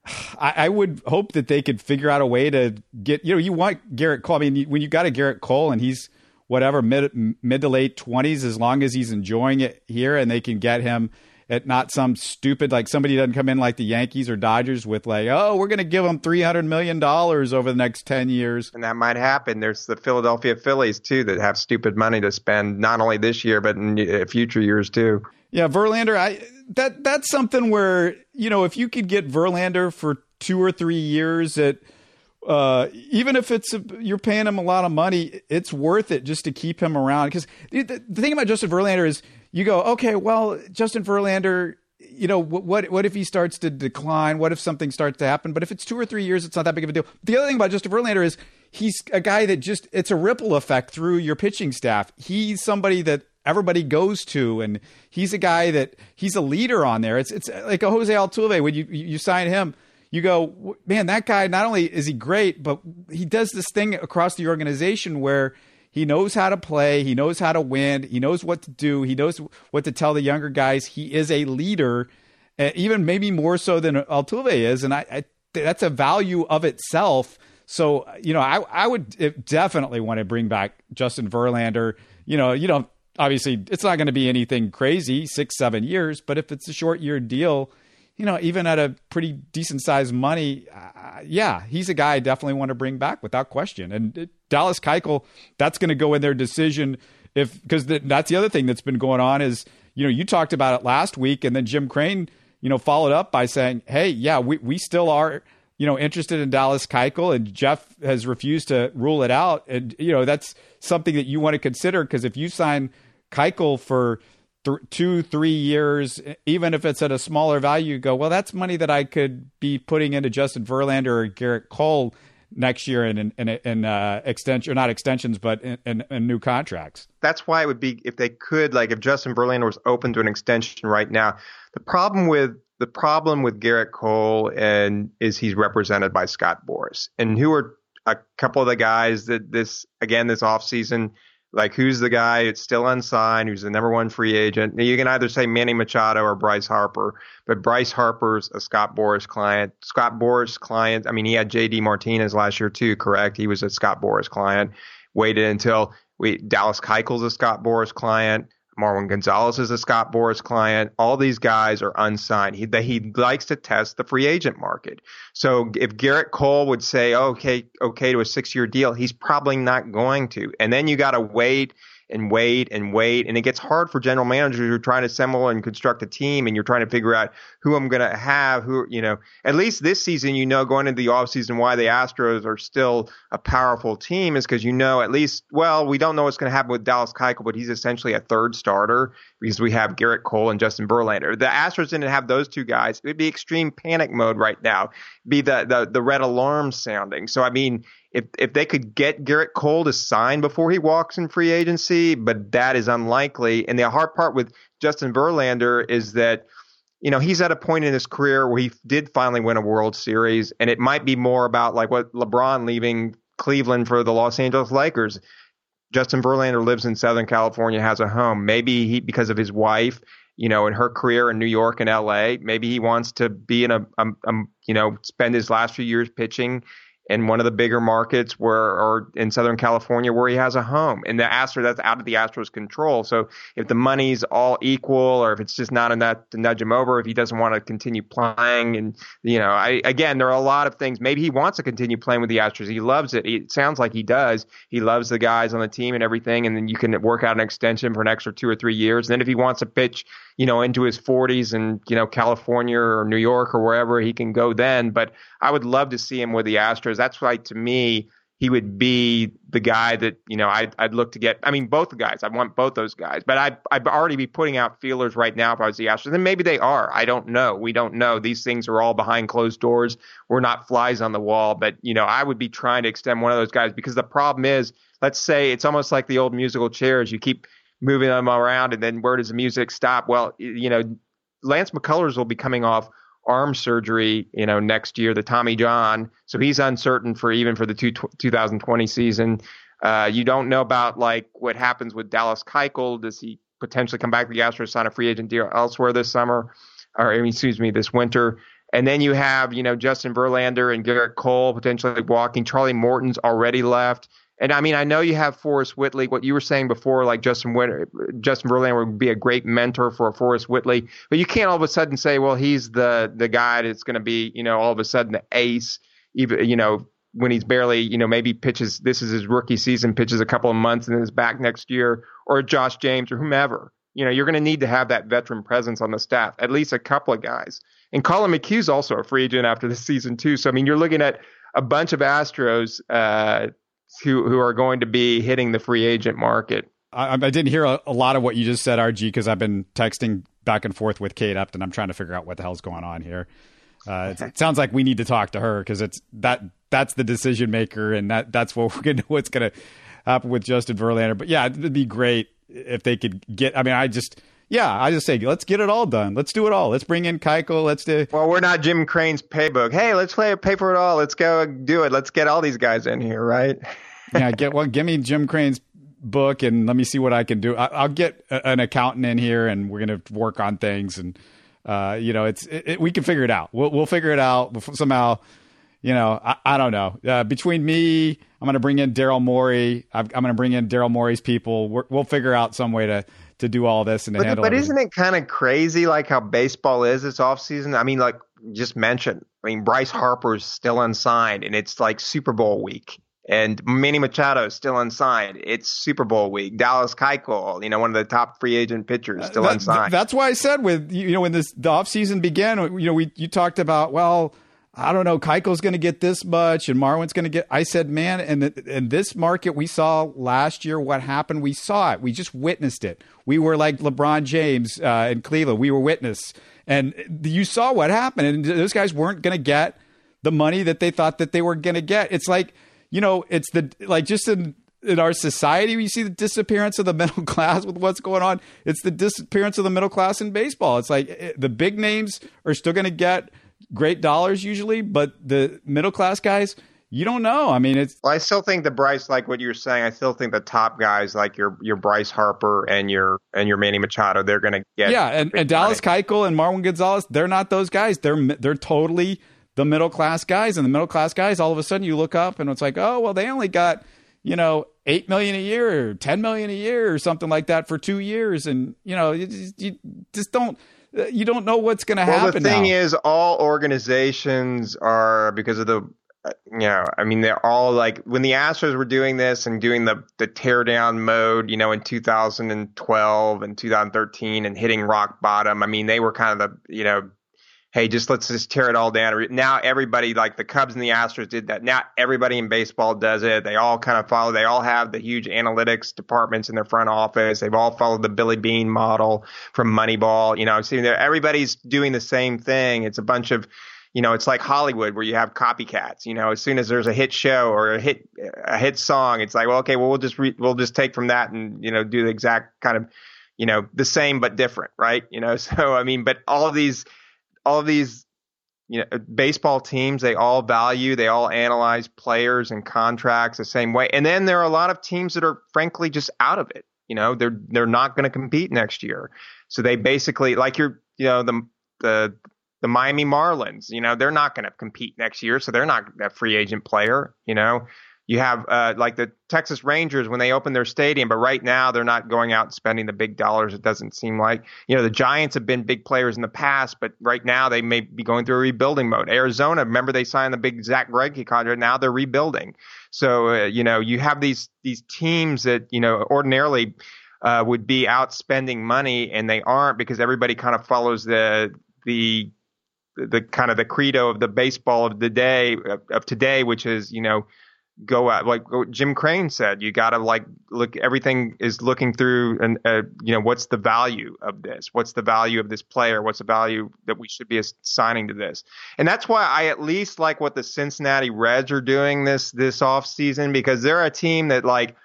I, I, would hope that they could figure out a way to get you know you want Gerrit Cole. I mean, when you got a Gerrit Cole and he's whatever mid mid to late twenties, as long as he's enjoying it here and they can get him at not some stupid like somebody doesn't come in like the Yankees or Dodgers with like oh we're going to give them three hundred million dollars over the next ten years, and that might happen. There's the Philadelphia Phillies too that have stupid money to spend not only this year but in uh, future years too. Yeah, Verlander, I that that's something where you know if you could get Verlander for two or three years at uh, even if it's a, you're paying him a lot of money, it's worth it just to keep him around. Because the, the, thing about Justin Verlander is, you go, okay, well, Justin Verlander, you know, what, what if he starts to decline? What if something starts to happen? But if it's two or three years, it's not that big of a deal. The other thing about Justin Verlander is he's a guy that just it's a ripple effect through your pitching staff. He's somebody that everybody goes to, and he's a guy that he's a leader on there. It's it's like a Jose Altuve when you you sign him. You go, man, that guy, not only is he great, but he does this thing across the organization where he knows how to play, he knows how to win, he knows what to do, he knows what to tell the younger guys. He is a leader, uh, even maybe more so than Altuve is, and I, I that's a value of itself. So you know, I I would definitely want to bring back Justin Verlander. You know, you know, obviously it's not going to be anything crazy, six, seven years, but if it's a short year deal, you know, even at a pretty decent sized money, uh, yeah, he's a guy I definitely want to bring back without question. And uh, Dallas Keuchel, that's going to go in their decision if because that's the other thing that's been going on is you know you talked about it last week, and then Jim Crane, you know, followed up by saying, hey, yeah, we we still are. You know, interested in Dallas Keuchel, and Jeff has refused to rule it out. And you know, that's something that you want to consider because if you sign Keuchel for th- two, three years, even if it's at a smaller value, you go, well, that's money that I could be putting into Justin Verlander or Gerrit Cole next year in in, in uh, extension, or not extensions, but in, in, in, new contracts. That's why it would be if they could, like if Justin Verlander was open to an extension right now. The problem with the problem with Gerrit Cole and is he's represented by Scott Boras, and who are a couple of the guys that this again this offseason – like who's the guy that's still unsigned, who's the number one free agent. You can either say Manny Machado or Bryce Harper, but Bryce Harper's a Scott Boras client. Scott Boras client, I mean, he had JD Martinez last year too, correct? He was a Scott Boras client. Waited until we Dallas Keuchel's a Scott Boras client. Marwin Gonzalez is a Scott Boras client. All these guys are unsigned. He he likes to test the free agent market. So if Gerrit Cole would say okay okay to a six year deal, he's probably not going to. And then you got to wait and wait and wait. And it gets hard for general managers who are trying to assemble and construct a team and you're trying to figure out who I'm going to have, who, you know, at least this season, you know, going into the offseason why the Astros are still a powerful team is because you know, at least, well, we don't know what's going to happen with Dallas Keuchel, but he's essentially a third starter because we have Gerrit Cole and Justin Verlander. The Astros didn't have those two guys. It would be extreme panic mode right now, be the, the, the red alarm sounding. So, I mean, if if they could get Gerrit Cole to sign before he walks in free agency, but that is unlikely. And the hard part with Justin Verlander is that you know he's at a point in his career where he did finally win a World Series, and it might be more about like what LeBron leaving Cleveland for the Los Angeles Lakers. Justin Verlander lives in Southern California, has a home. Maybe he because of his wife you know, in her career in New York and LA. Maybe he wants to be in a, you know, spend his last few years pitching in one of the bigger markets where or in Southern California where he has a home. And the Astro that's out of the Astros control. So if the money's all equal or if it's just not enough to nudge him over, if he doesn't want to continue playing and you know, I again there are a lot of things. Maybe he wants to continue playing with the Astros. He loves it. It sounds like he does. He loves the guys on the team and everything and then you can work out an extension for an extra two or three years. And then if he wants to pitch, you know, into his forties and, you know, California or New York or wherever he can go then. But I would love to see him with the Astros. That's why, to me, he would be the guy that you know I'd, I'd look to get. I mean, both guys. I want both those guys, but I'd, I'd already be putting out feelers right now if I was the Astros. And maybe they are. I don't know. We don't know. These things are all behind closed doors. We're not flies on the wall. But you know, I would be trying to extend one of those guys because the problem is, let's say it's almost like the old musical chairs. You keep moving them around, and then where does the music stop? Well, you know, Lance McCullers will be coming off arm surgery, you know, next year, the Tommy John. So he's uncertain for even for the two, 2020 season. Uh, you don't know about like what happens with Dallas Keuchel. Does he potentially come back to the Astros, sign a free agent deal elsewhere this summer, or excuse me, this winter? And then you have, you know, Justin Verlander and Gerrit Cole potentially walking. Charlie Morton's already left. And I mean, I know you have Forrest Whitley. What you were saying before, like Justin Winter, Justin Verlander would be a great mentor for Forrest Whitley, but you can't all of a sudden say, well, he's the the guy that's going to be, you know, all of a sudden the ace, even you know, when he's barely, you know, maybe pitches. This is his rookie season, pitches a couple of months, and then is back next year, or Josh James or whomever. You know, you're going to need to have that veteran presence on the staff, at least a couple of guys. And Collin McHugh's also a free agent after this season too. So I mean, you're looking at a bunch of Astros uh, who who are going to be hitting the free agent market. I, I didn't hear a, a, lot of what you just said, RG, because I've been texting back and forth with Kate Upton. I'm trying to figure out what the hell's going on here. Uh, it sounds like we need to talk to her because it's that that's the decision maker, and that that's what we're gonna what's gonna happen with Justin Verlander. But yeah, it'd be great if they could get. I mean, I just yeah, I just say let's get it all done. Let's do it all. Let's bring in Keuchel. Let's do. Well, we're not Jim Crane's paybook. Hey, let's play pay for it all. Let's go do it. Let's get all these guys in here, right? yeah, get well. Give me Jim Crane's book and let me see what I can do. I, will get a, an accountant in here and we're gonna work on things and uh, you know it's it, it, we can figure it out. We'll we'll figure it out somehow. You know, I, I don't know. Uh, between me, I'm going to bring in Daryl Morey. I'm, I'm going to bring in Daryl Morey's people. we will figure out some way to to do all this and to but, handle. But everything. isn't it kind of crazy like how baseball is this offseason? I mean, like just mentioned, I mean Bryce Harper's still unsigned, and it's like Super Bowl week. And Manny Machado is still unsigned. It's Super Bowl week. Dallas Keuchel, you know, one of the top free agent pitchers, uh, still that, unsigned. That's why I said with you know when this the offseason began, you know, we you talked about well, I don't know, Keuchel's going to get this much and Marwin's going to get. I said, man, and in this market we saw last year what happened. We saw it. We just witnessed it. We were like LeBron James uh, in Cleveland. We were witness, and you saw what happened. And those guys weren't going to get the money that they thought that they were going to get. It's like you know, it's the like just in in our society, we see the disappearance of the middle class with what's going on. It's the disappearance of the middle class in baseball. It's like it, the big names are still going to get great dollars usually, but the middle class guys, you don't know. I mean, it's. Well, I still think the Bryce, like what you're saying, I still think the top guys, like your your Bryce Harper and your and your Manny Machado, they're going to get. Yeah, and, and Dallas Keuchel and Marwin Gonzalez, they're not those guys. They're they're totally the middle class guys, and the middle class guys, all of a sudden you look up and it's like, oh well, they only got you know eight million a year, or ten million a year, or something like that for two years, and you know you just, you just don't you don't know what's going to well, happen. the thing now. is, all organizations are because of the. Uh, you know, I mean, they're all like when the Astros were doing this and doing the the tear down mode, you know, in 2012 and 2013 and hitting rock bottom. I mean, they were kind of the, you know, hey, just let's just tear it all down. Now everybody, like the Cubs and the Astros, did that. Now everybody in baseball does it. They all kind of follow. They all have the huge analytics departments in their front office. They've all followed the Billy Beane model from Moneyball. You know, see, everybody's doing the same thing. It's a bunch of you know, it's like Hollywood where you have copycats. You know, as soon as there's a hit show or a hit a hit song, it's like, well, okay, well, we'll just re- we'll just take from that and you know do the exact kind of you know the same but different, right? You know, so I mean, but all these all these you know baseball teams they all value they all analyze players and contracts the same way. And then there are a lot of teams that are frankly just out of it. You know they're they're not going to compete next year. So they basically like you're you know the the the Miami Marlins you know they're not going to compete next year so they're not a free agent player you know you have uh, like the Texas Rangers when they open their stadium, but right now they're not going out and spending the big dollars. It doesn't seem like you know the Giants have been big players in the past, but right now they may be going through a rebuilding mode. Arizona, remember they signed the big Zack Greinke contract. Now they're rebuilding. So uh, you know you have these these teams that you know ordinarily uh, would be out spending money and they aren't because everybody kind of follows the the the kind of the credo of the baseball of the day of, of today, which is you know go out like Jim Crane said. You got to like look. Everything is looking through, and uh, you know what's the value of this? What's the value of this player? What's the value that we should be assigning to this? And that's why I at least like what the Cincinnati Reds are doing this this off season because they're a team that like.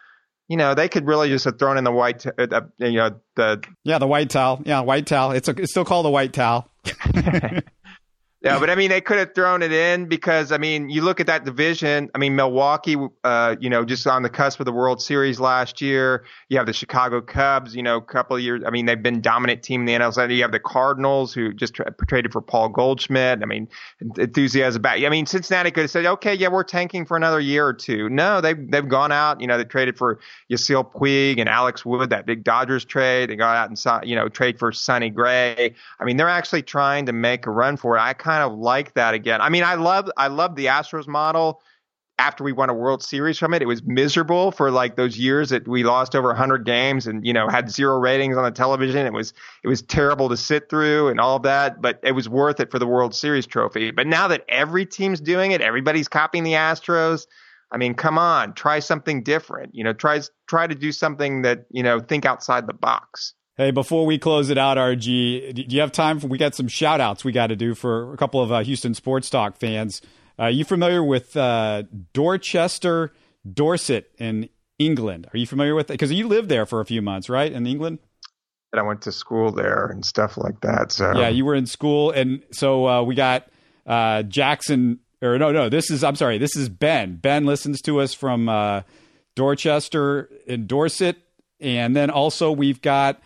You know, they could really just have thrown in the white, uh, uh, you know, the yeah, the white towel. Yeah, white towel. It's a, it's still called the white towel. Yeah, but I mean, they could have thrown it in because I mean, you look at that division. I mean, Milwaukee, uh, you know, just on the cusp of the World Series last year. You have the Chicago Cubs, you know, a couple of years. I mean, they've been dominant team in the NL. You have the Cardinals, who just tra- traded for Paul Goldschmidt. I mean, enthusiasm about. I mean, Cincinnati could have said, okay, yeah, we're tanking for another year or two. No, they've they've gone out. You know, they traded for Yasiel Puig and Alex Wood, that big Dodgers trade. They got out and you know trade for Sonny Gray. I mean, they're actually trying to make a run for it. I kind of like that again. I mean, I love I love the Astros model. After we won a World Series from it, it was miserable for like those years that we lost over 100 games and you know had zero ratings on the television. It was it was terrible to sit through and all of that, but it was worth it for the World Series trophy. But now that every team's doing it, everybody's copying the Astros. I mean, come on, try something different. You know, try try to do something that you know think outside the box. Hey, before we close it out, RG, do you have time for? We got some shout outs we got to do for a couple of uh, Houston Sports Talk fans. Uh, are you familiar with uh, Dorchester, Dorset in England? Are you familiar with it? Because you lived there for a few months, right, in England? And I went to school there and stuff like that. So yeah, you were in school, and so uh, we got uh, Jackson. Or no, no, this is I'm sorry, this is Ben. Ben listens to us from uh, Dorchester in Dorset, and then also we've got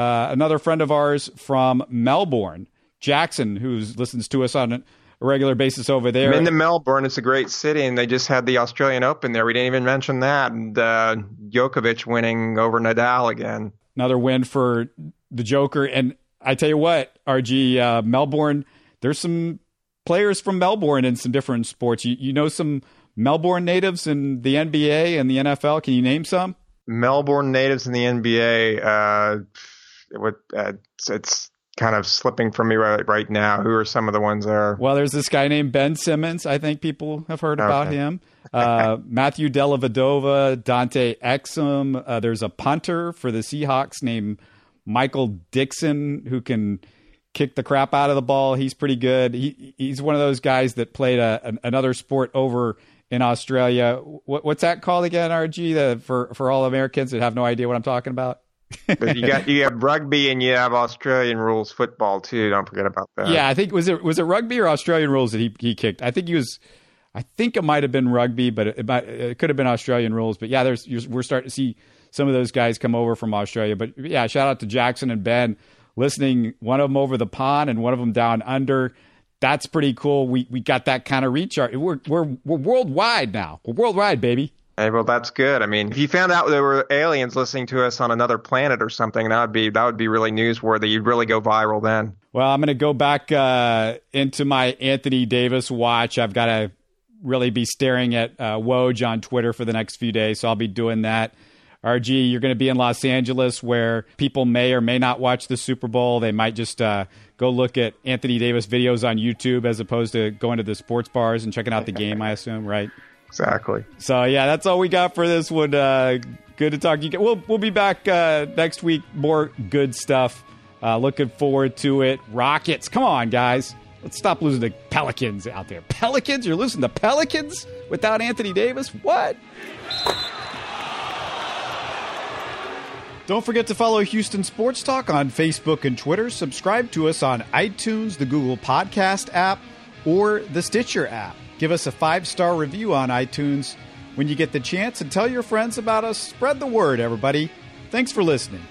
uh, another friend of ours from Melbourne, Jackson, who listens to us on a regular basis over there. I'm into Melbourne. It's a great city, and they just had the Australian Open there. We didn't even mention that. And uh, Djokovic winning over Nadal again. another win for the Joker. And I tell you what, RG uh, Melbourne, there's some players from Melbourne in some different sports. You, you know some Melbourne natives in the NBA and the NFL. Can you name some? Melbourne natives in the NBA. Uh, it, uh, it's, it's kind of slipping from me right, right now. Who are some of the ones there? Well, there's this guy named Ben Simmons. I think people have heard about him. Uh, Matthew Dellavedova, Dante Exum. Uh, there's a punter for the Seahawks named Michael Dickson who can kick the crap out of the ball. He's pretty good. He, he's one of those guys that played a, an, another sport over in Australia. What, what's that called again, RG? The, for for all Americans that have no idea what I'm talking about. You got you have rugby and you have Australian rules football too. Don't forget about that. Yeah, I think was it was it rugby or Australian rules that he he kicked. I think he was. I think it might have been rugby, but it, might, it could have been Australian rules. But yeah, there's we're starting to see some of those guys come over from Australia. But yeah, shout out to Jackson and Ben listening. One of them over the pond and one of them down under. That's pretty cool. We we got that kind of reach. We're we're we're worldwide now. We're worldwide, baby. Hey, well, that's good. I mean, if you found out there were aliens listening to us on another planet or something, that would be that would be really newsworthy. You'd really go viral then. Well, I'm going to go back uh, into my Anthony Davis watch. I've got to really be staring at uh, Woj on Twitter for the next few days, so I'll be doing that. RG, you're going to be in Los Angeles where people may or may not watch the Super Bowl. They might just uh, go look at Anthony Davis videos on YouTube as opposed to going to the sports bars and checking out the game, I assume, right? Exactly. So yeah, that's all we got for this one. Uh, good to talk you. We'll we'll be back uh, next week. More good stuff. Uh, looking forward to it. Rockets, come on, guys. Let's stop losing to Pelicans out there. Pelicans, you're losing to Pelicans without Anthony Davis. What? Don't forget to follow Houston Sports Talk on Facebook and Twitter. Subscribe to us on iTunes, the Google Podcast app, or the Stitcher app. Give us a five star review on iTunes when you get the chance and tell your friends about us. Spread the word, everybody. Thanks for listening.